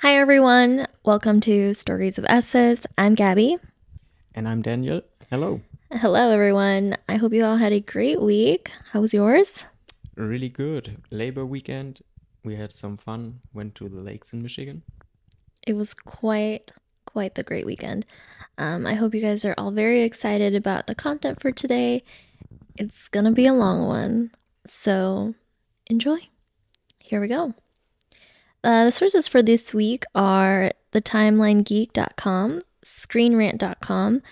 Hi, everyone. Welcome to Stories of Esses. I'm Gaby. And I'm Daniel. Hello. Hello, everyone. I hope you all had a great week. How was yours? Really good. Labor weekend. We had some fun. Went to the lakes in Michigan. It was quite, quite the great weekend. Um, I hope you guys are all very excited about the content for today. It's going to be a long one. So enjoy. Here we go. Uh, the sources for this week are thetimelinegeek.com, screenrant.com,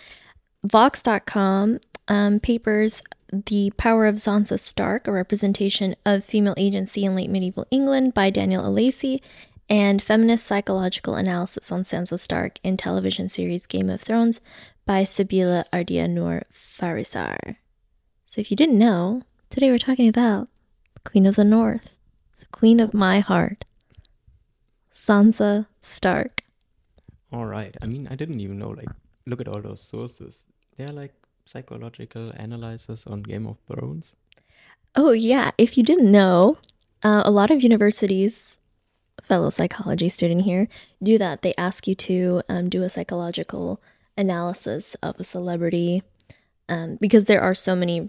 vox.com, um, papers The Power of Sansa Stark, a representation of female agency in late medieval England by Daniel Alacy, and Feminist Psychological Analysis on Sansa Stark in television series Game of Thrones by Sabila Ardia Noor Farisar. So if you didn't know, today we're talking about the Queen of the North, the Queen of my heart. Sansa Stark. All right. I mean, I didn't even know. Like, look at all those sources. They're like psychological analysis on Game of Thrones. Oh, yeah. If you didn't know, uh, a lot of universities, fellow psychology student here, do that. They ask you to um, do a psychological analysis of a celebrity um, because there are so many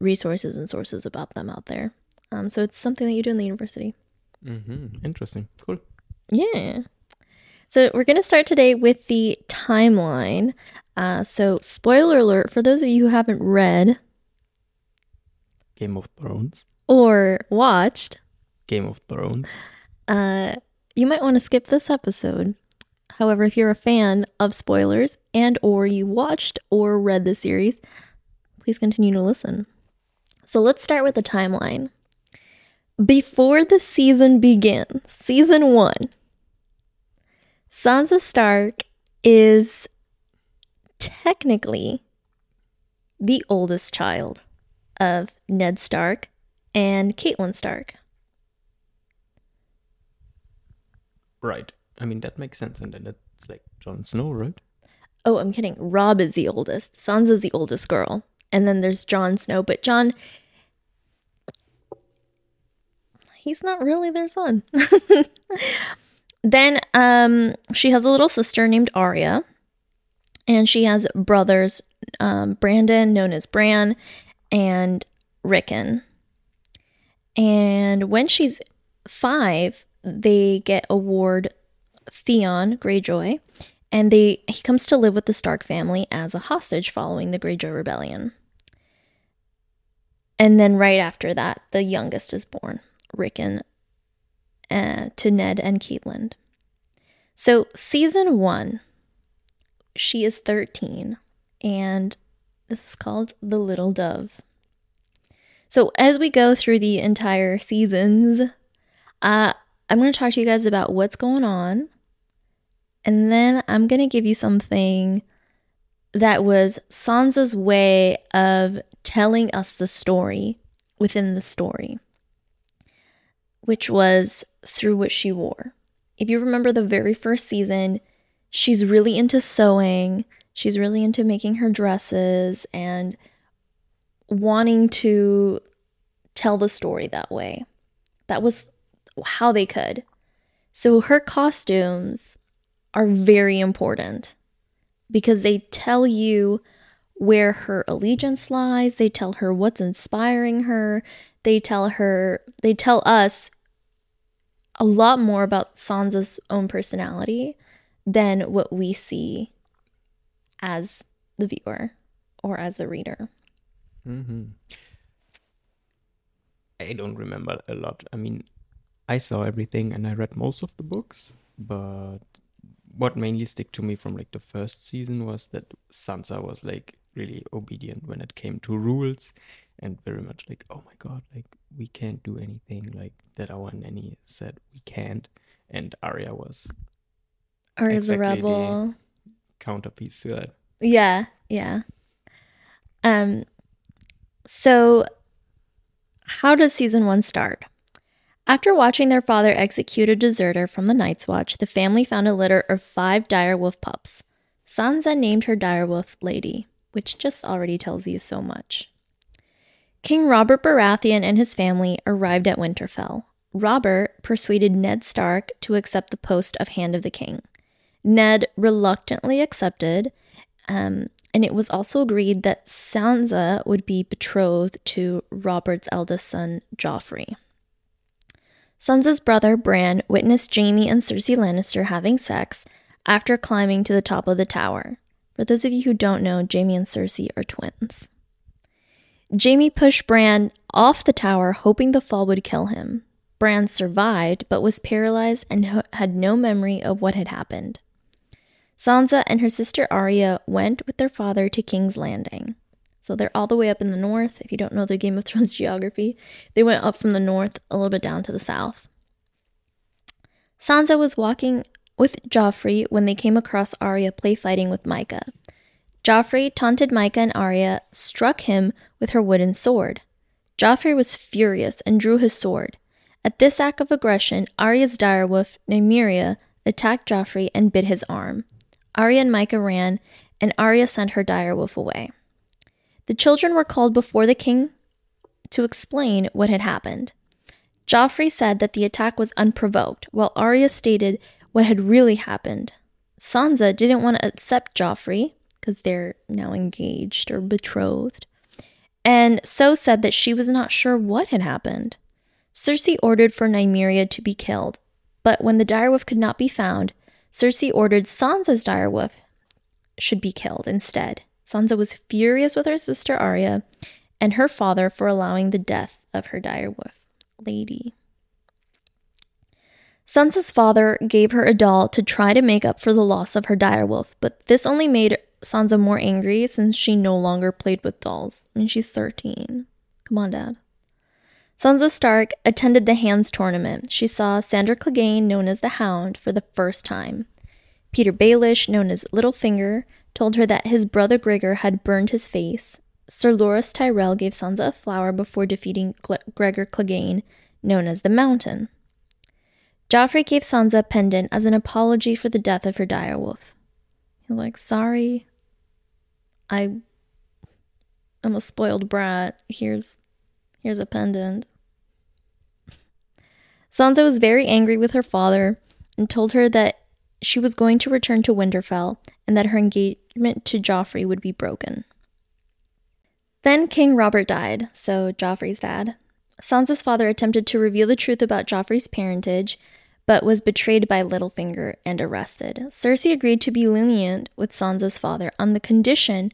resources and sources about them out there. Um, so it's something that you do in the university. Mm-hmm. Interesting. Cool. Yeah. So we're going to start today with the timeline. Uh, so, spoiler alert for those of you who haven't read Game of Thrones or watched Game of Thrones, uh, you might want to skip this episode. However, if you're a fan of spoilers and or you watched or read the series, please continue to listen. So let's start with the timeline. Before the season begins, season one, Sansa Stark is technically the oldest child of Ned Stark and Catelyn Stark. right? I mean, that makes sense. And then it's like Jon Snow, right? Oh, I'm kidding. Robb is the oldest. Sansa's the oldest girl. And then there's Jon Snow, but Jon he's not really their son. then um she has a little sister named Arya. And she has brothers um, Brandon, known as Bran, and Rickon. And when she's five, they get a ward Theon Greyjoy, and they he comes to live with the Stark family as a hostage following the Greyjoy rebellion. And then right after that, the youngest is born, Rickon, uh, to Ned and Catelyn. So season one, she is 13, and this is called The Little Dove. So as we go through the entire seasons, uh, I'm going to talk to you guys about what's going on. And then I'm going to give you something that was Sansa's way of telling us the story within the story, which was through what she wore. If you remember the very first season, she's really into sewing, she's really into making her dresses and wanting to tell the story that way. That was how they could. So her costumes are very important because they tell you where her allegiance lies, they tell her what's inspiring her, they tell her, they tell us a lot more about Sansa's own personality than what we see as the viewer or as the reader. Mm-hmm. I don't remember a lot. I mean, I saw everything and I read most of the books, but what mainly stick to me from like the first season was that Sansa was like really obedient when it came to rules and very much like, oh my god, like we can't do anything like that our nanny said we can't. And Arya was Arya's exactly a rebel. counterpiece to that. Yeah, yeah. Um so how does season 1 start? After watching their father execute a deserter from the Night's Watch, the family found a litter of five direwolf pups. Sansa named her direwolf Lady, which just already tells you so much. King Robert Baratheon and his family arrived at Winterfell. Robert persuaded Ned Stark to accept the post of Hand of the King. Ned reluctantly accepted, um, and it was also agreed that Sansa would be betrothed to Robert's eldest son, Joffrey. Sansa's brother Bran witnessed Jaime and Cersei Lannister having sex after climbing to the top of the tower. For those of you who don't know, Jaime and Cersei are twins. Jaime pushed Bran off the tower, hoping the fall would kill him. Bran survived, but was paralyzed and ho- had no memory of what had happened. Sansa and her sister Arya went with their father to King's Landing. So they're all the way up in the north. If you don't know the Game of Thrones geography, they went up from the north a little bit down to the south. Sansa was walking with Joffrey when they came across Arya play fighting with Mycah. Joffrey taunted Mycah and Arya, struck him with her wooden sword. Joffrey was furious and drew his sword. At this act of aggression, Arya's direwolf, Nymeria, attacked Joffrey and bit his arm. Arya and Mycah ran, and Arya sent her direwolf away. The children were called before the king to explain what had happened. Joffrey said that the attack was unprovoked, while Arya stated what had really happened. Sansa didn't want to accept Joffrey, because they're now engaged or betrothed, and so said that she was not sure what had happened. Cersei ordered for Nymeria to be killed, but when the direwolf could not be found, Cersei ordered Sansa's direwolf should be killed instead. Sansa was furious with her sister Arya and her father for allowing the death of her direwolf lady. Sansa's father gave her a doll to try to make up for the loss of her direwolf, but this only made Sansa more angry since she no longer played with dolls. I mean, she's 13. Come on, Dad. Sansa Stark attended the Hands tournament. She saw Sandor Clegane, known as the Hound, for the first time. Petyr Baelish, known as Littlefinger, told her that his brother Gregor had burned his face. Sir Loras Tyrell gave Sansa a flower before defeating Gregor Clegane, known as the Mountain. Joffrey gave Sansa a pendant as an apology for the death of her direwolf. He's like, sorry, I am a spoiled brat. Here's here's a pendant. Sansa was very angry with her father and told her that she was going to return to Winterfell and that her engagement to Joffrey would be broken. Then King Robert died, so Joffrey's dad. Sansa's father attempted to reveal the truth about Joffrey's parentage, but was betrayed by Littlefinger and arrested. Cersei agreed to be lenient with Sansa's father on the condition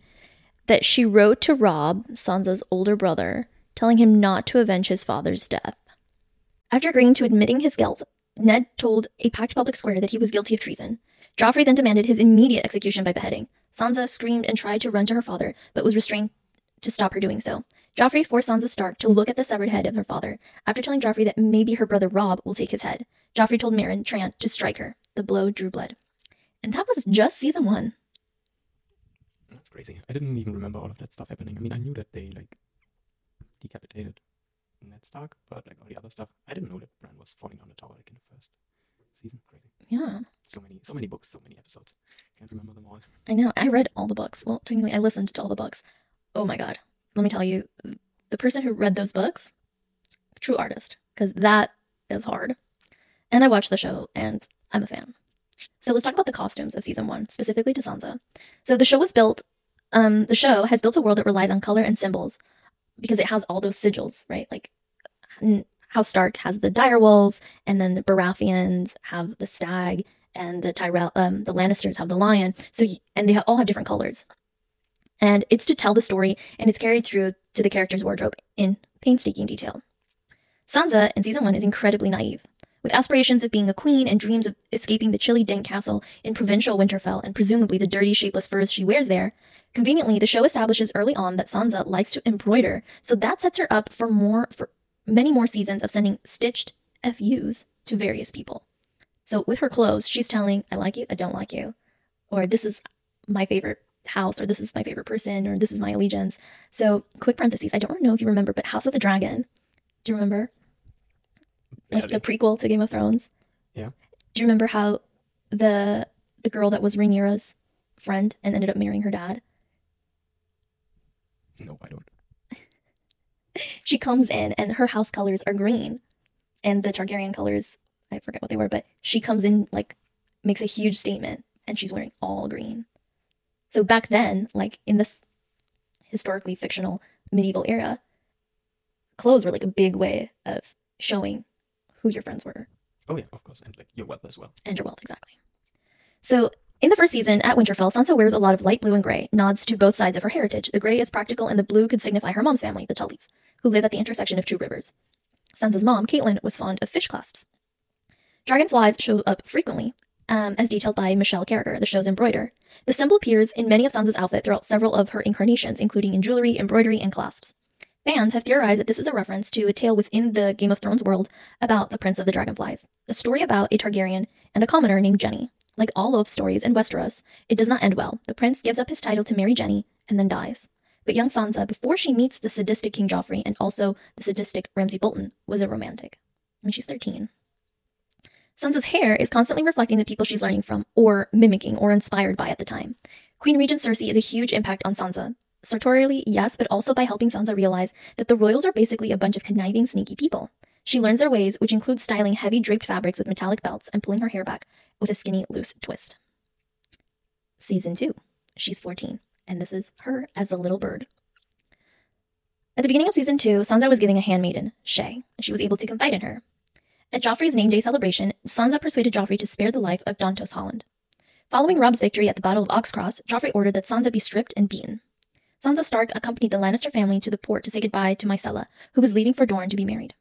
that she wrote to Robb, Sansa's older brother, telling him not to avenge his father's death. After agreeing to admitting his guilt, Ned told a packed public square that he was guilty of treason. Joffrey then demanded his immediate execution by beheading. Sansa screamed and tried to run to her father, but was restrained to stop her doing so. Joffrey forced Sansa Stark to look at the severed head of her father, after telling Joffrey that maybe her brother Robb will take his head. Joffrey told Meryn Trant to strike her. The blow drew blood. And that was just season one. That's crazy. I didn't even remember all of that stuff happening. I mean, I knew that they, like, decapitated Ned Stark, but, like, all the other stuff, I didn't know that Bran was falling down the tower, like, in the first season. Crazy. Yeah. So many, so many books, so many episodes. Can't remember them all. I know. I read all the books. Well, technically, I listened to all the books. Oh my god. Let me tell you, the person who read those books, true artist, because that is hard. And I watched the show, and I'm a fan. So let's talk about the costumes of season one, specifically to Sansa. So the show was built, um, the show has built a world that relies on color and symbols because it has all those sigils, right? Like House Stark has the dire wolves, and then the Baratheons have the stag, and the Tyrell, um, the Lannisters have the lion. So and they all have different colors, and it's to tell the story, and it's carried through to the character's wardrobe in painstaking detail. Sansa in season one is incredibly naive. With aspirations of being a queen and dreams of escaping the chilly dank castle in provincial Winterfell and presumably the dirty, shapeless furs she wears there, conveniently the show establishes early on that Sansa likes to embroider, so that sets her up for more for many more seasons of sending stitched FUs to various people. So with her clothes, she's telling, I like you, I don't like you, or this is my favorite house, or this is my favorite person, or this is my allegiance. So, quick parentheses, I don't know if you remember, but House of the Dragon, do you remember? Like the prequel to Game of Thrones? Yeah. Do you remember how the the girl that was Rhaenyra's friend and ended up marrying her dad? No, I don't. she comes in and her house colors are green. and the Targaryen colors, I forget what they were, but she comes in like makes a huge statement and she's wearing all green. So back then, like in this historically fictional medieval era, clothes were like a big way of showing who your friends were Oh yeah, of course, and like your wealth as well. and your wealth exactly. So in the first season at Winterfell, Sansa wears a lot of light blue and gray, nods to both sides of her heritage. The gray is practical, and the blue could signify her mom's family, the Tullys, who live at the intersection of two rivers. Sansa's mom, Catelyn, was fond of fish clasps. Dragonflies show up frequently, um, as detailed by Michele Carragher, the show's embroider. The symbol appears in many of Sansa's outfit throughout several of her incarnations, including in jewelry, embroidery, and clasps. Fans have theorized that this is a reference to a tale within the Game of Thrones world about the Prince of the Dragonflies, a story about a Targaryen and a commoner named Jenny. Like all love stories in Westeros, it does not end well. The prince gives up his title to marry Jenny and then dies. But young Sansa, before she meets the sadistic King Joffrey and also the sadistic Ramsay Bolton, was a romantic. I mean, she's 13. Sansa's hair is constantly reflecting the people she's learning from, or mimicking, or inspired by at the time. Queen Regent Cersei is a huge impact on Sansa. Sartorially, yes, but also by helping Sansa realize that the royals are basically a bunch of conniving, sneaky people. She learns their ways, which include styling heavy draped fabrics with metallic belts and pulling her hair back with a skinny, loose twist. Season 2. She's 14, and this is her as the little bird. At the beginning of season 2, Sansa was giving a handmaiden, Shae, and she was able to confide in her. At Joffrey's name day celebration, Sansa persuaded Joffrey to spare the life of Dantos Holland. Following Robb's victory at the Battle of Oxcross, Joffrey ordered that Sansa be stripped and beaten. Sansa Stark accompanied the Lannister family to the port to say goodbye to Myrcella, who was leaving for Dorne to be married.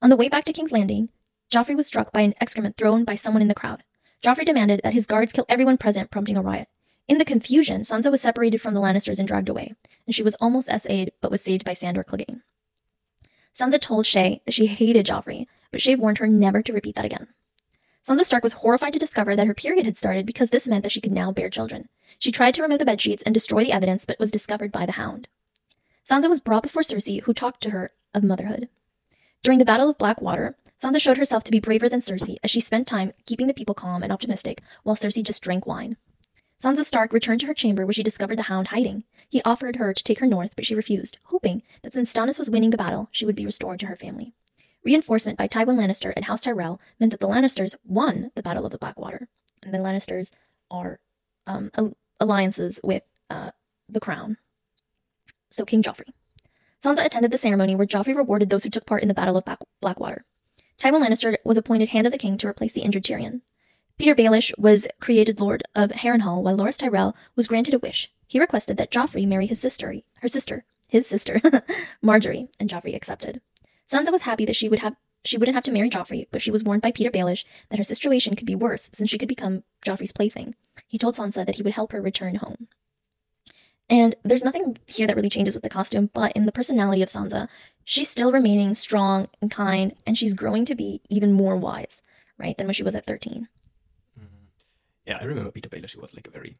On the way back to King's Landing, Joffrey was struck by an excrement thrown by someone in the crowd. Joffrey demanded that his guards kill everyone present, prompting a riot. In the confusion, Sansa was separated from the Lannisters and dragged away, and she was almost SA'd but was saved by Sandor Clegane. Sansa told Shae that she hated Joffrey, but Shae warned her never to repeat that again. Sansa Stark was horrified to discover that her period had started because this meant that she could now bear children. She tried to remove the bedsheets and destroy the evidence, but was discovered by the Hound. Sansa was brought before Cersei, who talked to her of motherhood. During the Battle of Blackwater, Sansa showed herself to be braver than Cersei as she spent time keeping the people calm and optimistic, while Cersei just drank wine. Sansa Stark returned to her chamber where she discovered the Hound hiding. He offered her to take her north, but she refused, hoping that since Stannis was winning the battle, she would be restored to her family. Reinforcement by Tywin Lannister and House Tyrell meant that the Lannisters won the Battle of the Blackwater, and the Lannisters are um, alliances with uh, the Crown. So King Joffrey. Sansa attended the ceremony where Joffrey rewarded those who took part in the Battle of Black- Blackwater. Tywin Lannister was appointed Hand of the King to replace the injured Tyrion. Petyr Baelish was created Lord of Harrenhal, while Loras Tyrell was granted a wish. He requested that Joffrey marry his sister, her sister, his sister, Margaery, and Joffrey accepted. Sansa was happy that she would have she wouldn't have to marry Joffrey, but she was warned by Petyr Baelish that her situation could be worse since she could become Joffrey's plaything. He told Sansa that he would help her return home. And there's nothing here that really changes with the costume, but in the personality of Sansa, she's still remaining strong and kind, and she's growing to be even more wise, right, than when she was at 13. Yeah, I remember Petyr Baelish. He was like a very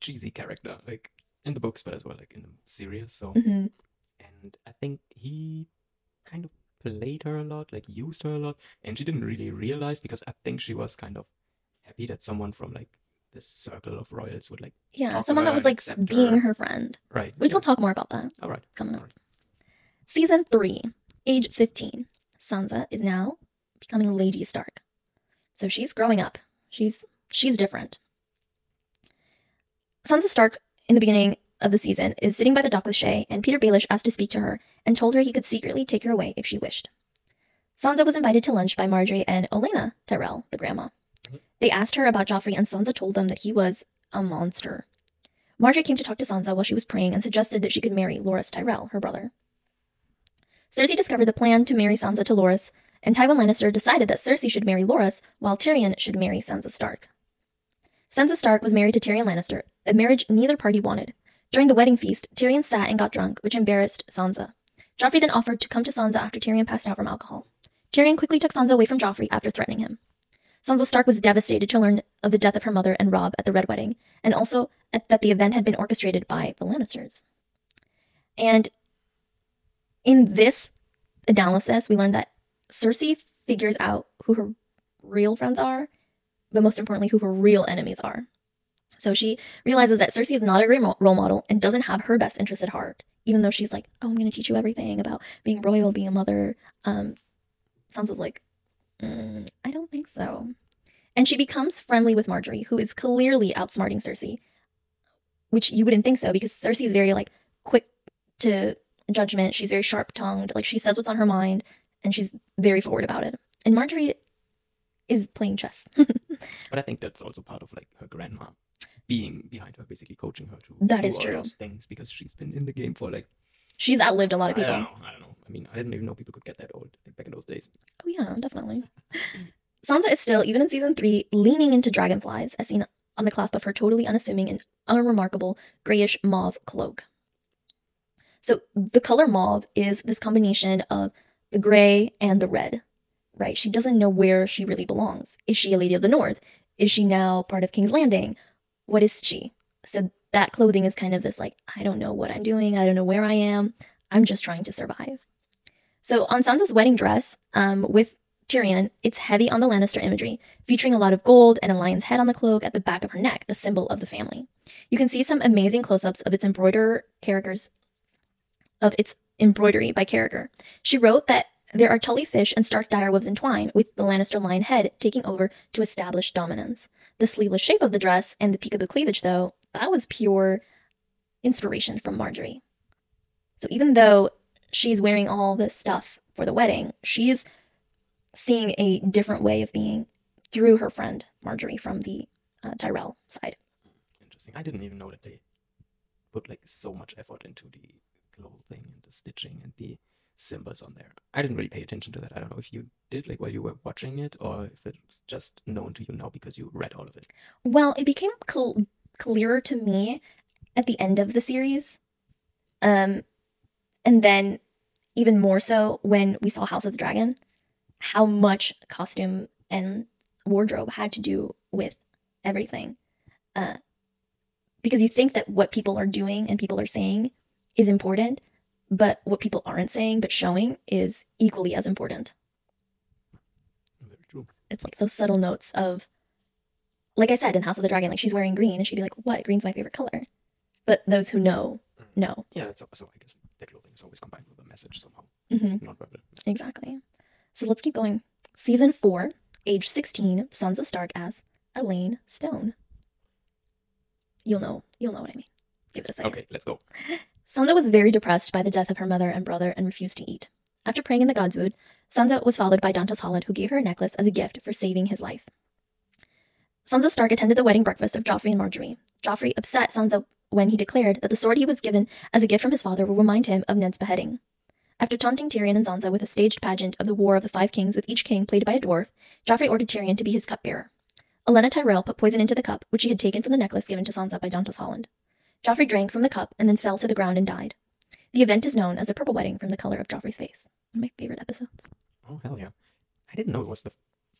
cheesy character, like in the books, but as well like in the series. So, hmm and I think he kind of played her a lot, like used her a lot, and she didn't really realize because I think she was kind of happy that someone from like this circle of royals would like Yeah, someone that was like being her. her friend, right. which yeah. we'll talk more about that All right. coming up. Alright. Season 3, age 15. Sansa is now becoming Lady Stark. So she's growing up. She's she's different. Sansa Stark in the beginning of the season is sitting by the dock with Shae, and Petyr Baelish asked to speak to her and told her he could secretly take her away if she wished. Sansa was invited to lunch by Margaery and Olenna Tyrell, the grandma. Mm-hmm. They asked her about Joffrey, and Sansa told them that he was a monster. Margaery came to talk to Sansa while she was praying and suggested that she could marry Loras Tyrell, her brother. Cersei discovered the plan to marry Sansa to Loras, and Tywin Lannister decided that Cersei should marry Loras, while Tyrion should marry Sansa Stark. Sansa Stark was married to Tyrion Lannister, a marriage neither party wanted. During the wedding feast, Tyrion sat and got drunk, which embarrassed Sansa. Joffrey then offered to come to Sansa after Tyrion passed out from alcohol. Tyrion quickly took Sansa away from Joffrey after threatening him. Sansa Stark was devastated to learn of the death of her mother and Robb at the Red Wedding, and also at, that the event had been orchestrated by the Lannisters. And in this analysis, we learned that Cersei figures out who her real friends are, but most importantly, who her real enemies are. So she realizes that Cersei is not a great role model and doesn't have her best interest at heart, even though she's like, "Oh, I'm going to teach you everything about being royal, being a mother." Um, Sansa's like, Mm, I don't think so. And she becomes friendly with Margaery, who is clearly outsmarting Cersei, which you wouldn't think so because Cersei is very like quick to judgment. She's very sharp tongued. Like she says what's on her mind, and she's very forward about it. And Margaery is playing chess. But I think that's also part of like her grandma being behind her, basically coaching her to That do is true. things because she's been in the game for like she's outlived a lot of I people. don't know. I don't know. I mean, I didn't even know people could get that old back in those days. Oh yeah, definitely. Sansa is still, even in season three, leaning into dragonflies, as seen on the clasp of her totally unassuming and unremarkable grayish mauve cloak. So the color mauve is this combination of the gray and the red, right? She doesn't know where she really belongs. Is she a lady of the north? Is she now part of King's Landing? What is she? So that clothing is kind of this like, I don't know what I'm doing. I don't know where I am. I'm just trying to survive. So on Sansa's wedding dress, um, with Tyrion, it's heavy on the Lannister imagery, featuring a lot of gold and a lion's head on the cloak at the back of her neck, the symbol of the family. You can see some amazing close-ups of its embroider characters, of its embroidery by Carragher. She wrote that there are Tully fish and stark direwolves entwined, with the Lannister lion head taking over to establish dominance. The sleeveless shape of the dress and the peekaboo cleavage, though, that was pure inspiration from Margaery. So even though she's wearing all this stuff for the wedding, she's seeing a different way of being through her friend Margaery from the uh, Tyrell side. Interesting. I didn't even know that they put like so much effort into the clothing and the stitching and the symbols on there. I didn't really pay attention to that. I don't know if you did like while you were watching it or if it's just known to you now because you read all of it. Well, it became cl- clearer to me at the end of the series. Um, and then even more so when we saw House of the Dragon, how much costume and wardrobe had to do with everything. Uh, because you think that what people are doing and people are saying is important, but what people aren't saying but showing is equally as important. It's like those subtle notes of, like I said in House of the Dragon, like she's wearing green and she'd be like, "What? Green's my favorite color." But those who know know. Yeah, that's also I guess the clothing is always combined with a message somehow. hmm Not verbal. Exactly. So let's keep going. Season four, age sixteen, Sansa Stark as Alayne Stone. You'll know. You'll know what I mean. Give it a second. Okay, let's go. Sansa was very depressed by the death of her mother and brother and refused to eat. After praying in the Godswood, Sansa was followed by Dantas Holland, who gave her a necklace as a gift for saving his life. Sansa Stark attended the wedding breakfast of Joffrey and Margaery. Joffrey upset Sansa when he declared that the sword he was given as a gift from his father will remind him of Ned's beheading. After taunting Tyrion and Sansa with a staged pageant of the War of the Five Kings with each king played by a dwarf, Joffrey ordered Tyrion to be his cupbearer. Olenna Tyrell put poison into the cup, which she had taken from the necklace given to Sansa by Dantas Holland. Joffrey drank from the cup and then fell to the ground and died. The event is known as the Purple Wedding from the color of Joffrey's face. One of my favorite episodes. Oh hell yeah! I didn't know it was the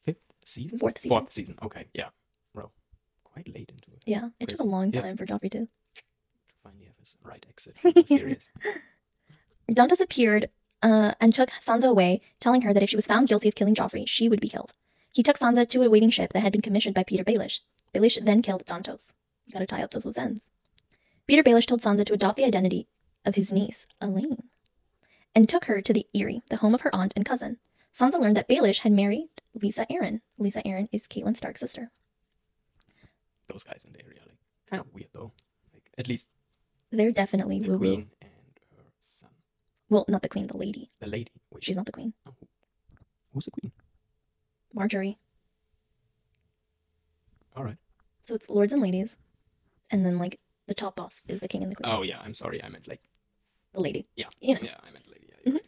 fifth season. Fourth season. Fourth season. Okay, yeah, bro, quite late into it. Yeah, it took a Crazy. long Yeah. time for Joffrey to. find the right exit Serious. Dantas appeared uh, and took Sansa away, telling her that if she was found guilty of killing Joffrey, she would be killed. He took Sansa to a waiting ship that had been commissioned by Petyr Baelish. Baelish then killed Dantos. You gotta tie up those loose ends. Petyr Baelish told Sansa to adopt the identity of his niece, Alayne, and took her to the Eyrie, the home of her aunt and cousin. Sansa learned that Baelish had married Lysa Arryn. Lysa Arryn is Catelyn Stark's sister. Those guys in the area, like, kind of weird though. Like, at least They're definitely the woo woo. queen and her son, Well, not the queen, the lady. the lady. Wait, She's not the queen. oh, who's the queen? Margaery. All right. So it's lords and ladies, and then like the top boss is the king and the queen, Oh yeah, I'm sorry. I meant like the lady. yeah, You know. yeah. I meant lady. Yeah, you're Mhm.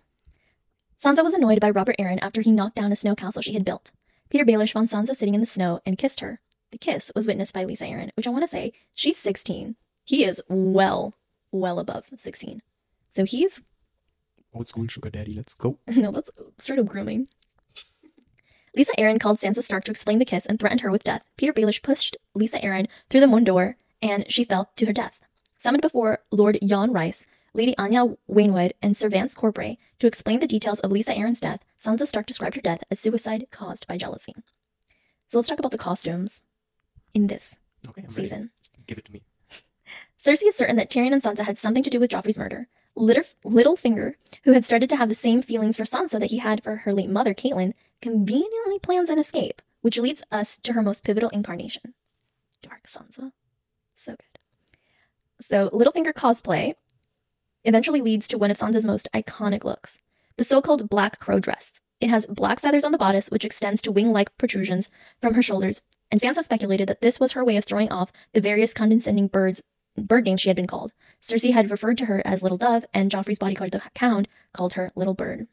Sansa was annoyed by Robert Arryn after he knocked down a snow castle she had built. Petyr Baelish found Sansa sitting in the snow and kissed her. The kiss was witnessed by Lysa Arryn, which I want to say she's 16. He is well, well above 16. So he's Old school sugar daddy. Let's go. no, that's straight up grooming. Lysa Arryn called Sansa Stark to explain the kiss and threatened her with death. Petyr Baelish pushed Lysa Arryn through the one door, and she fell to her death. Summoned before Lord Jon Rice, Lady Anya Waynwood, and Sir Vance Corbray to explain the details of Lysa Arryn's death, Sansa Stark described her death as suicide caused by jealousy. So let's talk about the costumes in this Okay, I'm ready. season. Give it to me. Cersei is certain that Tyrion and Sansa had something to do with Joffrey's murder. Littlefinger, who had started to have the same feelings for Sansa that he had for her late mother, Catelyn, conveniently plans an escape, which leads us to her most pivotal incarnation Dark Sansa. So good. So, Littlefinger cosplay eventually leads to one of Sansa's most iconic looks the so called Black Crow dress. It has black feathers on the bodice, which extends to wing like protrusions from her shoulders, and fans have speculated that this was her way of throwing off the various condescending birds bird names she had been called. Cersei had referred to her as Little Dove, and Joffrey's bodyguard, the Hound, called her Little Bird.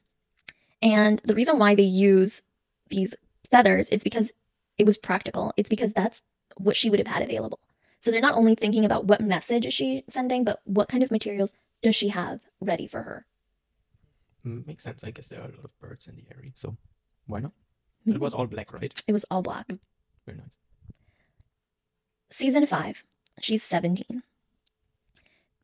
And the reason why they use these feathers is because it was practical. It's because that's what she would have had available. So they're not only thinking about what message is she sending, but what kind of materials does she have ready for her. Mm, makes sense. I guess there are a lot of birds in the area, so why not? But it was all black, right? It was all black. Very nice. Season 5. She's 17.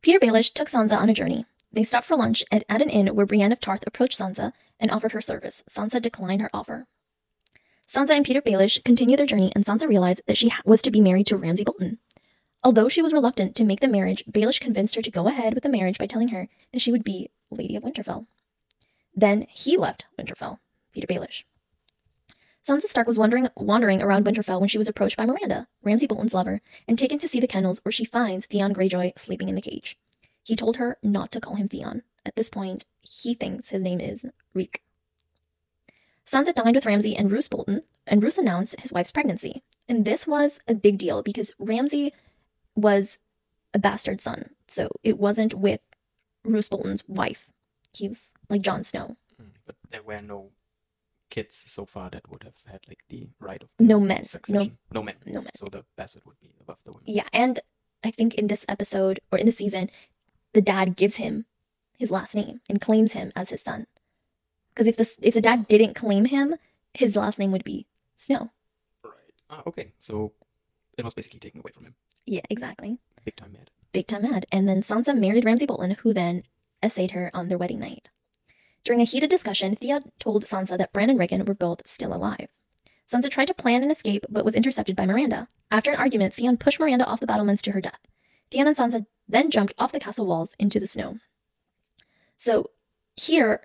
Petyr Baelish took Sansa on a journey. They stopped for lunch at, at an inn where Brienne of Tarth approached Sansa and offered her service. Sansa declined her offer. Sansa and Petyr Baelish continued their journey, and Sansa realized that she was to be married to Ramsay Bolton. Although she was reluctant to make the marriage, Baelish convinced her to go ahead with the marriage by telling her that she would be Lady of Winterfell. Then he left Winterfell, Petyr Baelish. Sansa Stark was wandering, wandering around Winterfell when she was approached by Myranda, Ramsay Bolton's lover, and taken to see the kennels where she finds Theon Greyjoy sleeping in the cage. He told her not to call him Theon. At this point, he thinks his name is Reek. Sansa dined with Ramsay and Roose Bolton, and Roose announced his wife's pregnancy. And this was a big deal because Ramsay was a bastard son. So it wasn't with Roose Bolton's wife. He was like Jon Snow. Mm, But there were no kids so far that would have had like the right of No men. No, succession. No, men. no men. So the bastard would be above the women. Yeah, and I think in this episode or in the season, the dad gives him his last name and claims him as his son. Because if the if the dad didn't claim him, his last name would be Snow. Right. Ah, okay. So it was basically taken away from him. Yeah, exactly. Big time mad. Big time mad. And then Sansa married Ramsay Bolton, who then essayed her on their wedding night. During a heated discussion, Thea told Sansa that Bran and Rickon were both still alive. Sansa tried to plan an escape, but was intercepted by Myranda. After an argument, Theon pushed Myranda off the battlements to her death. Theon and Sansa then jumped off the castle walls into the snow. So here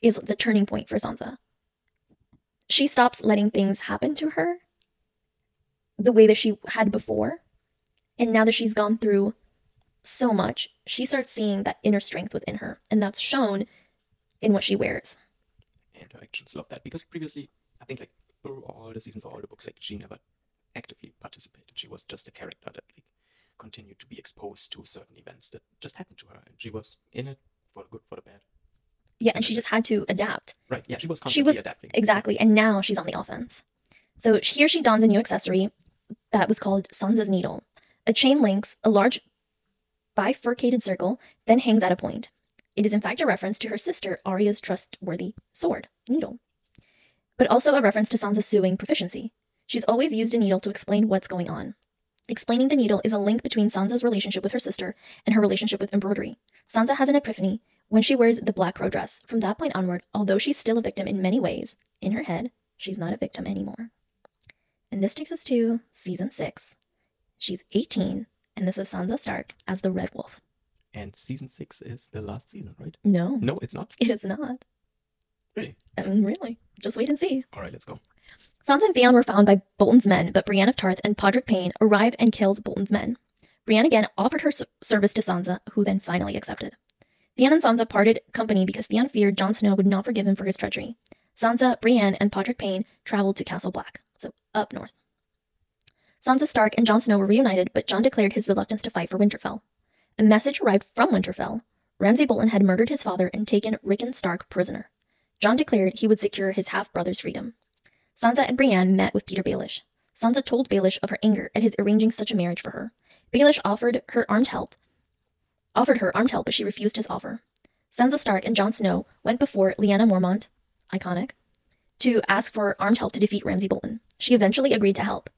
is the turning point for Sansa. She stops letting things happen to her the way that she had before. And now that she's gone through so much, she starts seeing that inner strength within her. And that's shown in what she wears. And her actions love that because previously, I think like through all the seasons, of all the books, like she never actively participated. She was just a character that like continued to be exposed to certain events that just happened to her, and she was in it for the good, for the bad. Yeah, and she just had to adapt. Right? Yeah, she was She constantly was adapting. exactly, and now she's on the offense. So here she dons a new accessory that was called Sansa's Needle. A chain links a large bifurcated circle, then hangs at a point. It is in fact a reference to her sister Arya's trustworthy sword, needle, but also a reference to Sansa's sewing proficiency. She's always used a needle to explain what's going on. Explaining the needle is a link between Sansa's relationship with her sister and her relationship with embroidery. Sansa has an epiphany when she wears the black crow dress. From that point onward, although she's still a victim in many ways, in her head, she's not a victim anymore. And this takes us to season six. She's 18, and this is Sansa Stark as the Red Wolf. And season six is the last season, right? No, No, it's not. it is not. Really? Um, really. Just wait and see. All right, let's go. Sansa and Theon were found by Bolton's men, but Brienne of Tarth and Podrick Payne arrived and killed Bolton's men. Brienne again offered her service to Sansa, who then finally accepted. Theon and Sansa parted company because Theon feared Jon Snow would not forgive him for his treachery. Sansa, Brienne, and Podrick Payne traveled to Castle Black, so up north. Sansa Stark and Jon Snow were reunited, but Jon declared his reluctance to fight for Winterfell. A message arrived from Winterfell. Ramsay Bolton had murdered his father and taken Rickon Stark prisoner. Jon declared he would secure his half brother's freedom. Sansa and Brienne met with Petyr Baelish. Sansa told Baelish of her anger at his arranging such a marriage for her. Baelish offered her armed help, offered her armed help, but she refused his offer. Sansa Stark and Jon Snow went before Lyanna Mormont, iconic, to ask for armed help to defeat Ramsay Bolton. She eventually agreed to help.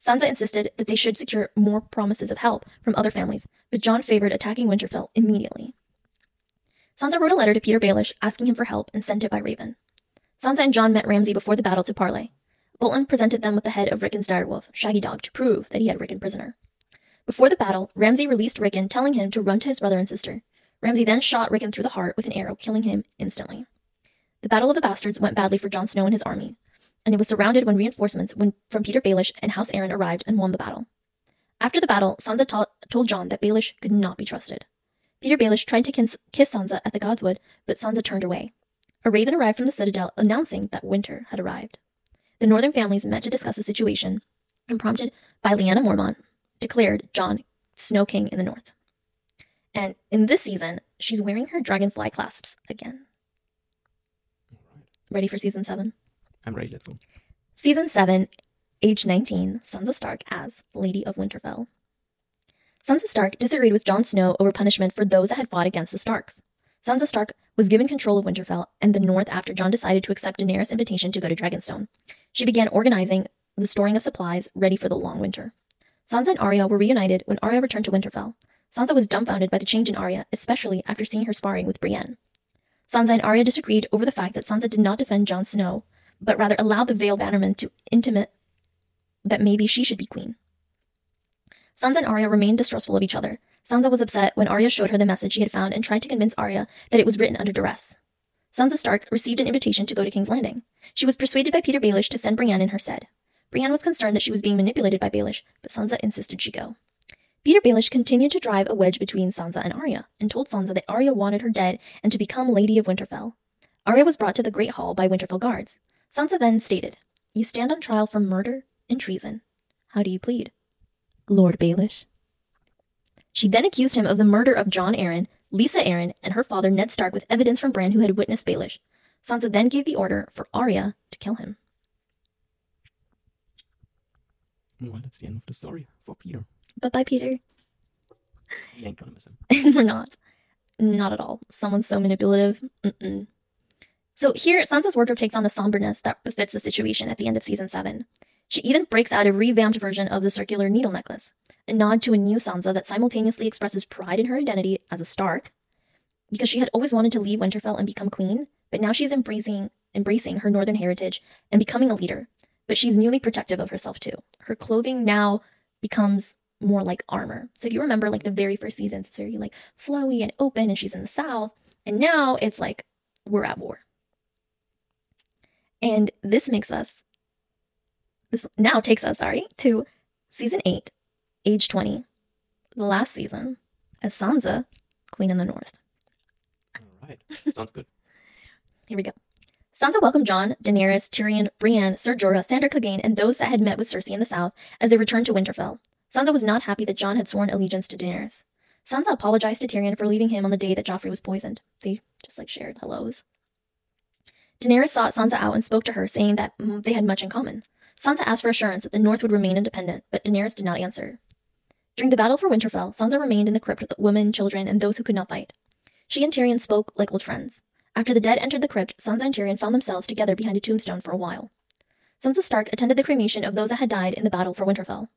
Sansa insisted that they should secure more promises of help from other families, but Jon favored attacking Winterfell immediately. Sansa wrote a letter to Petyr Baelish asking him for help and sent it by Raven. Sansa and Jon met Ramsay before the battle to parley. Bolton presented them with the head of Rickon's direwolf, Shaggy Dog, to prove that he had Rickon prisoner. Before the battle, Ramsay released Rickon, telling him to run to his brother and sister. Ramsay then shot Rickon through the heart with an arrow, killing him instantly. The Battle of the Bastards went badly for Jon Snow and his army. And it was surrounded when reinforcements when, from Petyr Baelish and House Arryn arrived and won the battle. After the battle, Sansa ta- told Jon that Baelish could not be trusted. Petyr Baelish tried to kiss, kiss Sansa at the Godswood, but Sansa turned away. A raven arrived from the citadel announcing that winter had arrived. The northern families met to discuss the situation, and prompted by Lyanna Mormont, declared Jon Snow King in the north. And in this season, she's wearing her dragonfly clasps again. Ready for season seven? I'm ready. Let's. Season 7, age 19, Sansa Stark as Lady of Winterfell. Sansa Stark disagreed with Jon Snow over punishment for those that had fought against the Starks. Sansa Stark was given control of Winterfell and the North after Jon decided to accept Daenerys' invitation to go to Dragonstone. She began organizing the storing of supplies ready for the long winter. Sansa and Arya were reunited when Arya returned to Winterfell. Sansa was dumbfounded by the change in Arya, especially after seeing her sparring with Brienne. Sansa and Arya disagreed over the fact that Sansa did not defend Jon Snow, but rather allowed the Vale Bannerman to intimate that maybe she should be queen. Sansa and Arya remained distrustful of each other. Sansa was upset when Arya showed her the message she had found and tried to convince Arya that it was written under duress. Sansa Stark received an invitation to go to King's Landing. She was persuaded by Petyr Baelish to send Brienne in her stead. Brienne was concerned that she was being manipulated by Baelish, but Sansa insisted she go. Petyr Baelish continued to drive a wedge between Sansa and Arya, and told Sansa that Arya wanted her dead and to become Lady of Winterfell. Arya was brought to the Great Hall by Winterfell guards. Sansa then stated, You stand on trial for murder and treason. How do you plead? Lord Baelish. She then accused him of the murder of Jon Arryn, Lysa Arryn, and her father Ned Stark with evidence from Bran who had witnessed Baelish. Sansa then gave the order for Arya to kill him. Well, that's the end of the story for Peter. But by Peter, You ain't gonna miss him. we're not. Not at all. Someone's so manipulative. Mm-mm. So here, Sansa's wardrobe takes on the somberness that befits the situation at the end of season 7. She even breaks out a revamped version of the circular needle necklace, a nod to a new Sansa that simultaneously expresses pride in her identity as a Stark, because she had always wanted to leave Winterfell and become queen, but now she's embracing embracing her northern heritage and becoming a leader. But she's newly protective of herself too. Her clothing now becomes more like armor. So if you remember like the very first season, it's very like flowy and open and she's in the south. And now it's like we're at war. And this makes us this now takes us, sorry, to season 8, age 20, the last season, as Sansa, Queen in the North. All right. Sounds good. Here we go. Sansa welcomed Jon, Daenerys, Tyrion, Brienne, Ser Jorah, Sandor Clegane, and those that had met with Cersei in the south as they returned to Winterfell. Sansa was not happy that Jon had sworn allegiance to Daenerys. Sansa apologized to Tyrion for leaving him on the day that Joffrey was poisoned. They just like shared hellos. Daenerys sought Sansa out and spoke to her, saying that mm, they had much in common. Sansa asked for assurance that the North would remain independent, but Daenerys did not answer. During the battle for Winterfell, Sansa remained in the crypt with women, children, and those who could not fight. She and Tyrion spoke like old friends. After the dead entered the crypt, Sansa and Tyrion found themselves together behind a tombstone for a while. Sansa Stark attended the cremation of those that had died in the battle for Winterfell.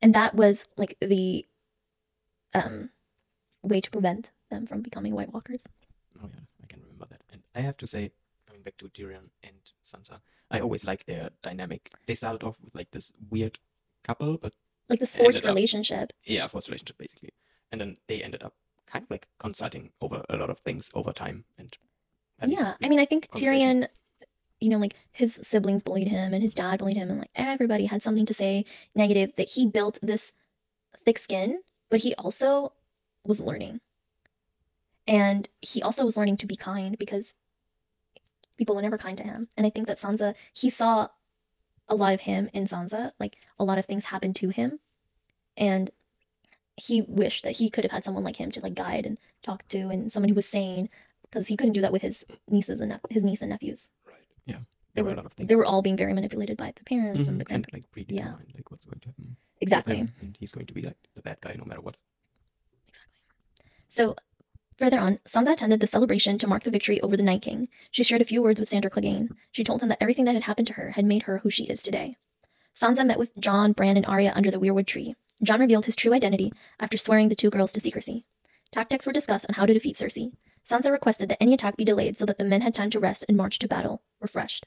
And that was like the um way to prevent them from becoming White Walkers. Oh yeah, I can remember that. And I have to say, back to Tyrion and Sansa, I always like their dynamic. They started off with like this weird couple, but Like this forced up- relationship. yeah, forced relationship basically. And then they ended up kind of like consulting over a lot of things over time and Yeah. I mean I think. Tyrion you know, like his siblings bullied him and his dad bullied him and like everybody had something to say negative that he built this thick skin, but he also was learning. And he also was learning to be kind because people were never kind to him. And I think that Sansa, he saw a lot of him in Sansa, like a lot of things happened to him. And he wished that he could have had someone like him to like guide and talk to and someone who was sane because he couldn't do that with his nieces and nep- his niece and nephews. right. Yeah. They There were a lot of things. They were all being very manipulated by the parents Mhm, and the and grand. like predetermined like what's going to happen. Exactly. and he's going to be like the bad guy no matter what. Exactly. So, further on, Sansa attended the celebration to mark the victory over the Night King. She shared a few words with Sandor Clegane. She told him that everything that had happened to her had made her who she is today. Sansa met with Jon, Bran, and Arya under the Weirwood tree. Jon revealed his true identity after swearing the two girls to secrecy. Tactics were discussed on how to defeat Cersei. Sansa requested that any attack be delayed so that the men had time to rest and march to battle, refreshed.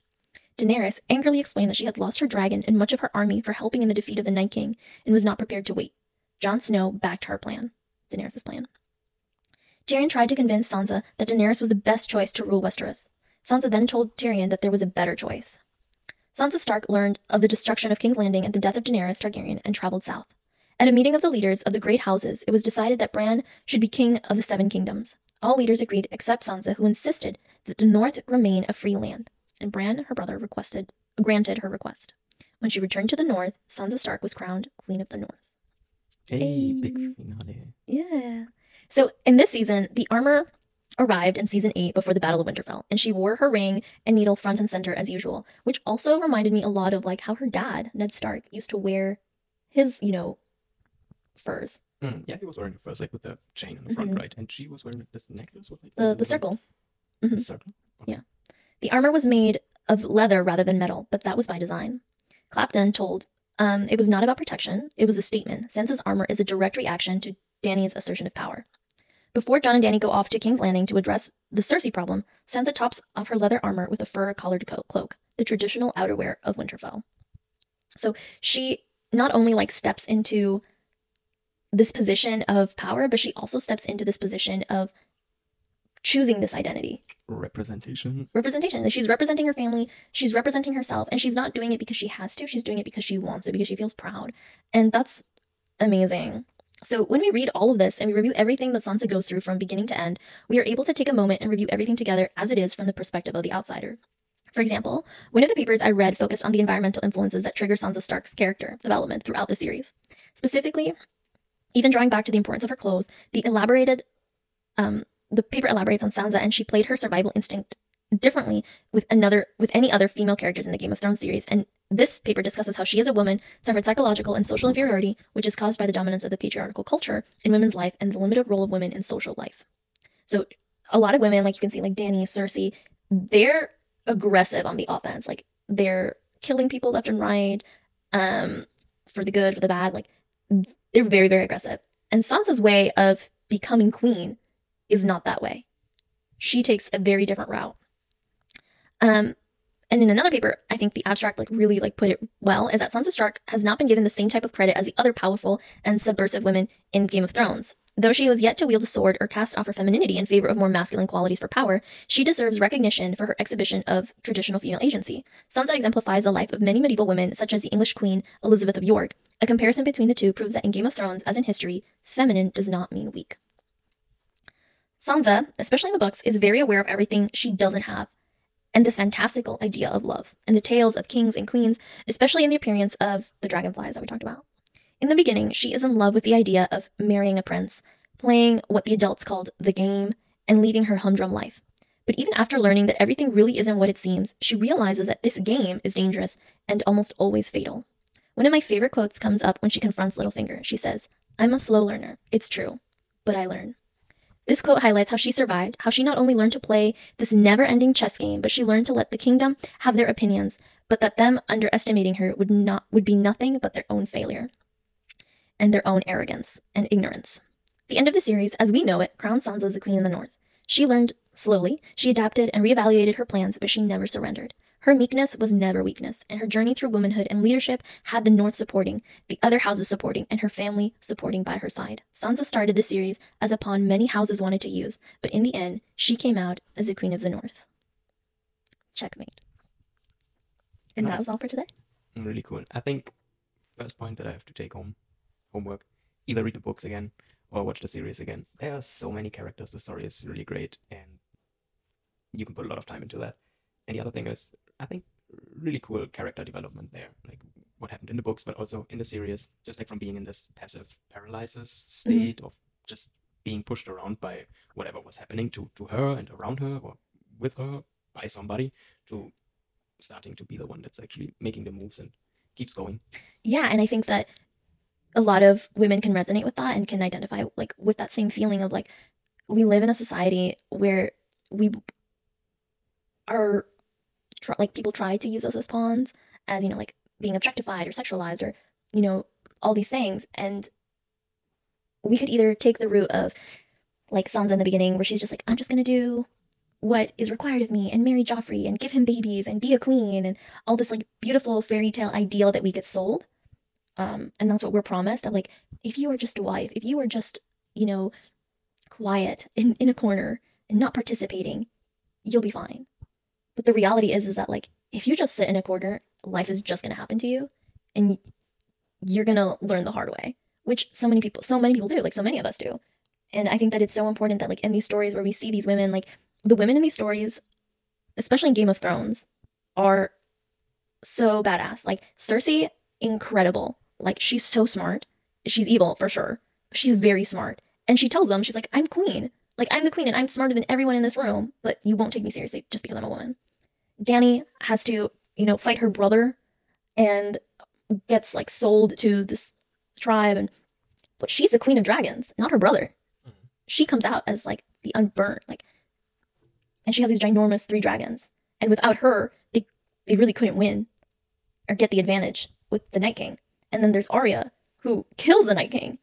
Daenerys angrily explained that she had lost her dragon and much of her army for helping in the defeat of the Night King and was not prepared to wait. Jon Snow backed her plan, Daenerys' plan. Tyrion tried to convince Sansa that Daenerys was the best choice to rule Westeros. Sansa then told Tyrion that there was a better choice. Sansa Stark learned of the destruction of King's Landing and the death of Daenerys Targaryen and traveled south. At a meeting of the leaders of the great houses, it was decided that Bran should be king of the Seven Kingdoms. All leaders agreed except Sansa, who insisted that the North remain a free land, and Bran, her brother, requested granted her request. When she returned to the North, Sansa Stark was crowned Queen of the North. Hey, big Hey. finale. Yeah. So in this season, the armor arrived in season 8 before the Battle of Winterfell, and she wore her ring and needle front and center as usual, which also reminded me a lot of like how her dad, Ned Stark, used to wear his, you know, furs. Mm, yeah, he was wearing it first, like with the chain in the front, Mhm. right? And she was wearing this necklace with like The the circle. The Mhm. circle. Yeah. The armor was made of leather rather than metal, but that was by design. Clapton told um, it was not about protection, it was a statement. Sansa's armor is a direct reaction to Dany's assertion of power. Before Jon and Dany go off to King's Landing to address the Cersei problem, Sansa tops off her leather armor with a fur collared co- cloak, the traditional outerwear of Winterfell. So she not only like steps into this position of power, but she also steps into this position of choosing this identity Representation. representation. She's representing her family, she's representing herself, and she's not doing it because she has to. She's doing it because she wants to, because she feels proud. And that's amazing. So when we read all of this and we review everything that Sansa goes through from beginning to end, we are able to take a moment and review everything together as it is from the perspective of the outsider. For example, one of the papers I read focused on the environmental influences that trigger Sansa Stark's character development throughout the series. Specifically, even drawing back to the importance of her clothes, the elaborated um, the paper elaborates on Sansa and she played her survival instinct differently with another with any other female characters in the Game of Thrones series. And this paper discusses how she as a woman suffered psychological and social inferiority, which is caused by the dominance of the patriarchal culture in women's life and the limited role of women in social life. So a lot of women, like you can see, like Dany, Cersei, they're aggressive on the offense. Like they're killing people left and right, um, for the good, for the bad. Like they're very, very aggressive. And Sansa's way of becoming queen is not that way. She takes a very different route. Um, and in another paper, I think the abstract like really like put it well is that Sansa Stark has not been given the same type of credit as the other powerful and subversive women in Game of Thrones. Though she has yet to wield a sword or cast off her femininity in favor of more masculine qualities for power, she deserves recognition for her exhibition of traditional female agency. Sansa exemplifies the life of many medieval women, such as the English Queen Elizabeth of York. A comparison between the two proves that in Game of Thrones, as in history, feminine does not mean weak. Sansa, especially in the books, is very aware of everything she doesn't have, and this fantastical idea of love, and the tales of kings and queens, especially in the appearance of the dragonflies that we talked about. In the beginning, she is in love with the idea of marrying a prince, playing what the adults called the game, and leading her humdrum life. But even after learning that everything really isn't what it seems, she realizes that this game is dangerous and almost always fatal. One of my favorite quotes comes up when she confronts Littlefinger. She says, I'm a slow learner. It's true, but I learn. This quote highlights how she survived, how she not only learned to play this never ending chess game, but she learned to let the kingdom have their opinions, but that them underestimating her would not would be nothing but their own failure and their own arrogance and ignorance. The end of the series, as we know it, crowned Sansa as the Queen in the North. She learned slowly, she adapted and reevaluated her plans, but she never surrendered. Her meekness was never weakness, and her journey through womanhood and leadership had the North supporting, the other houses supporting, and her family supporting by her side. Sansa started the series as a pawn many houses wanted to use, but in the end, she came out as the Queen of the North. Checkmate. And that was all for today. Mm, really cool. I think first point that I have to take home homework. Either read the books again or watch the series again. There are so many characters. The story is really great and you can put a lot of time into that. And the other thing is, I think really cool character development there. Like what happened in the books, but also in the series. Just like from being in this passive paralysis mm-hmm. state of just being pushed around by whatever was happening to, to her and around her or with her by somebody to starting to be the one that's actually making the moves and keeps going. Yeah, and I think that a lot of women can resonate with that and can identify like with that same feeling of like we live in a society where we are tr- like people try to use us as pawns as you know like being objectified or sexualized or you know all these things. And we could either take the route of like Sansa in the beginning where she's just like I'm just to do what is required of me and marry Joffrey and give him babies and be a queen and all this like beautiful fairy tale ideal that we get sold. Um, and that's what we're promised of like if you are just a wife if you are just you know quiet in, in a corner and not participating you'll be fine but the reality is is that like if you just sit in a corner life is just to happen to you and you're to learn the hard way, which so many people, so many people do, like so many of us do. And I think that it's so important that, like, in these stories where we see these women, like, the women in these stories, especially in Game of Thrones, are so badass. Like, Cersei, incredible. Like, she's so smart. She's evil for sure. She's very smart. And she tells them, she's like, I'm queen. Like, I'm the queen and I'm smarter than everyone in this room, but you won't take me seriously just because I'm a woman. Dany has to, you know, fight her brother and gets like sold to this tribe and but she's the queen of dragons, not her brother. Mm-hmm. She comes out as like the unburnt, like and she has these ginormous three dragons. And without her, they they really couldn't win or get the advantage with the Night King. And then there's Arya, who kills the Night King.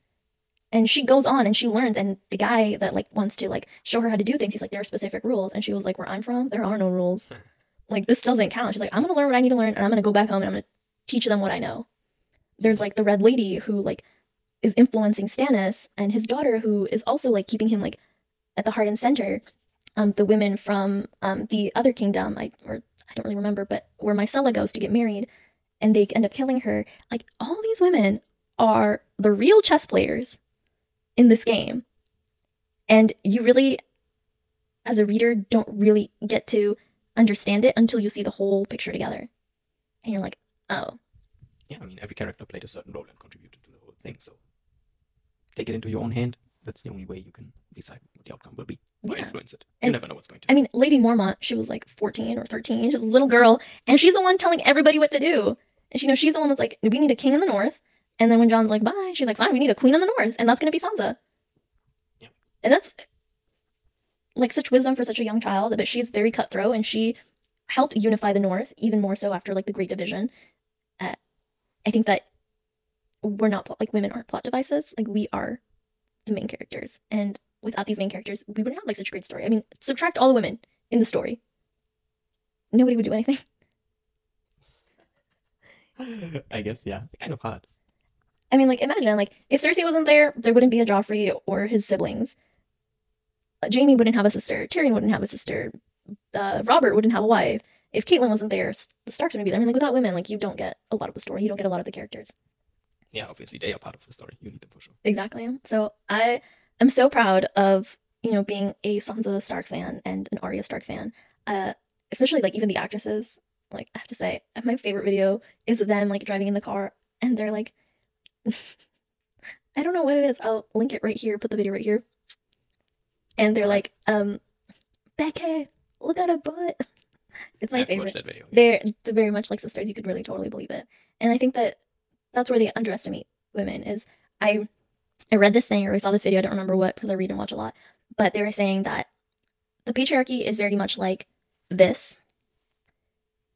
And she goes on and she learns. And the guy that like wants to like show her how to do things, he's like, there are specific rules. And she was like, where I'm from, there are no rules. Like this doesn't count. She's like, I'm gonna learn what I need to learn, and I'm gonna go back home and I'm gonna teach them what I know. There's like the red lady who like is influencing Stannis, and his daughter who is also like keeping him like at the heart and center. Um, the women from um the other kingdom, I or I don't really remember, but where Myrcella goes to get married, and they end up killing her. Like all these women are the real chess players in this game, and you really, as a reader, don't really get to understand it until you see the whole picture together. And you're like, oh, Yeah, I mean, every character played a certain role and contributed to the whole thing. So take it into your own hand. That's the only way you can decide what the outcome will be or Yeah. influence it. You And- never know what's going to. I mean, Lady Mormont, she was like 14 or 13. She's a little girl, and she's the one telling everybody what to do. And she, you know, she's the one that's like, we need a king in the north. And then when Jon's like, bye, she's like, fine, we need a queen in the north, and that's gonna be Sansa. Yeah. And that's like such wisdom for such a young child, but she's very cutthroat, and she helped unify the north even more so after like the Great Division. Uh, I think that we're not like women aren't plot devices. Like we are the main characters, and without these main characters, we wouldn't have like such a great story. I mean, subtract all the women in the story. Nobody would do anything. I guess yeah, kind of hard. I mean, like, imagine, like, if Cersei wasn't there, there wouldn't be a Joffrey or his siblings. Jaime wouldn't have a sister. Tyrion wouldn't have a sister. Uh, Robert wouldn't have a wife. If Catelyn wasn't there, the Starks wouldn't be there. I mean, like, without women, like, you don't get a lot of the story. You don't get a lot of the characters. Yeah, obviously they are part of the story. You need them for sure. Exactly. So I am so proud of you know being a Sansa Stark fan and an Arya Stark fan. Uh, especially like even the actresses. Like I have to say, my favorite video is them like driving in the car and they're like, I don't know what it is. I'll link it right here. Put the video right here. And they're like, um, Becky, look at her butt. It's my I've favorite they're they're very much like sisters. You could really totally believe it. And I think that that's where they underestimate women. Is I I read this thing or I saw this video. I don't remember what because I read and watch a lot. But they were saying that the patriarchy is very much like this,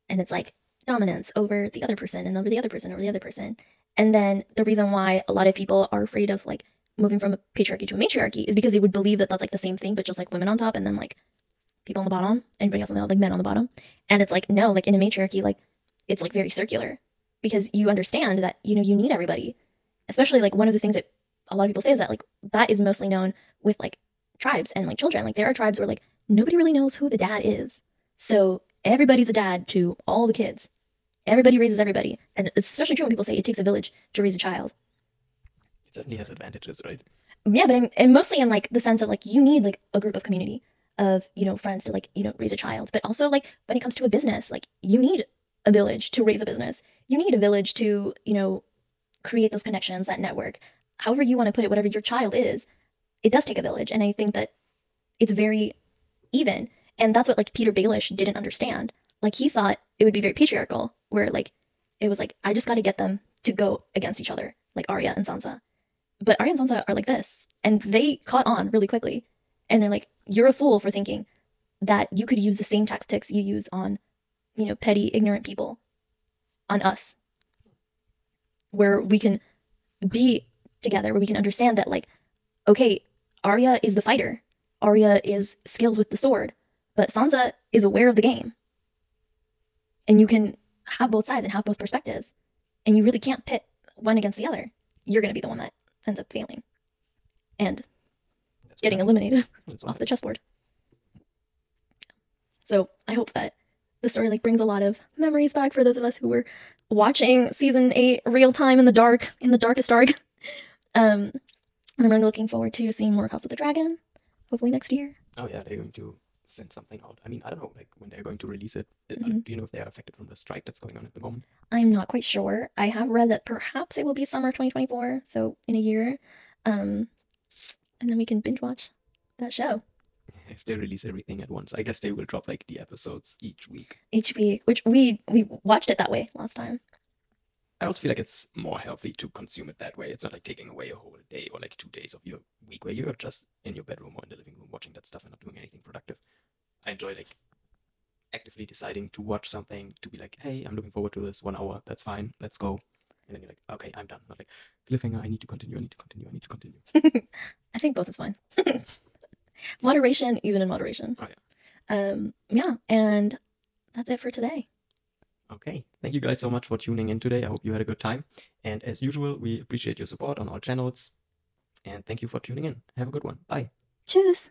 and it's like dominance over the other person and over the other person over the other person. And then the reason why a lot of people are afraid of like moving from a patriarchy to a matriarchy is because they would believe that that's like the same thing, but just like women on top and then like people on the bottom, anybody else on the like men on the bottom. And it's like, no, like in a matriarchy, like it's like very circular because you understand that, you know, you need everybody. Especially like one of the things that a lot of people say is that like that is mostly known with like tribes and like children. Like there are tribes where like nobody really knows who the dad is. So everybody's a dad to all the kids. Everybody raises everybody. And it's especially true when people say it takes a village to raise a child. It certainly has advantages, right? Yeah, but I'm, and mostly in like the sense of like you need like a group of community of you know friends to like you know raise a child, but also like when it comes to a business, like you need a village to raise a business. You need a village to you know create those connections, that network. However you want to put it, whatever your child is, it does take a village, and I think that it's very even, and that's what like Petyr Baelish didn't understand. Like he thought it would be very patriarchal, where like it was like I just got to get them to go against each other, like Arya and Sansa but Arya and Sansa are like this, and they caught on really quickly. And they're like, "You're a fool for thinking that you could use the same tactics you use on, you know, petty, ignorant people, on us, where we can be together, where we can understand that, like, okay, Arya is the fighter, Arya is skilled with the sword, but Sansa is aware of the game, and you can have both sides and have both perspectives, and you really can't pit one against the other. You're gonna be the one that ends up failing and That's getting what eliminated That's off what the chessboard. So I hope that the story like brings a lot of memories back for those of us who were watching season eight real time in the dark, in the darkest dark. Um, and I'm really looking forward to seeing more of House of the Dragon, hopefully next year. Oh yeah, they're going to send something out. I mean, I don't know, like when they're going to release it. Uh, Mhm. Do you know if they are affected from the strike that's going on at the moment? I'm not quite sure. I have read that perhaps it will be summer 2024, so in a year. Um, and then we can binge watch that show If they release everything at once, I guess they will drop like the episodes each week. each week, which we we watched it that way last time. I also feel like it's more healthy to consume it that way. It's not like taking away a whole day or like two days of your week where you're just in your bedroom or in the living room watching that stuff and not doing anything productive. I enjoy like actively deciding to watch something to be like, hey, I'm looking forward to this one hour. That's fine. Let's go. And then you're like, okay, I'm done. Not like cliffhanger. I need to continue. I need to continue. I need to continue. I think both is fine. moderation, even in moderation. Oh, yeah. Um, yeah, and that's it for today. Okay. Thank you guys so much for tuning in today. I hope you had a good time. And as usual, we appreciate your support on all channels. And thank you for tuning in. Have a good one. Bye. Tschüss.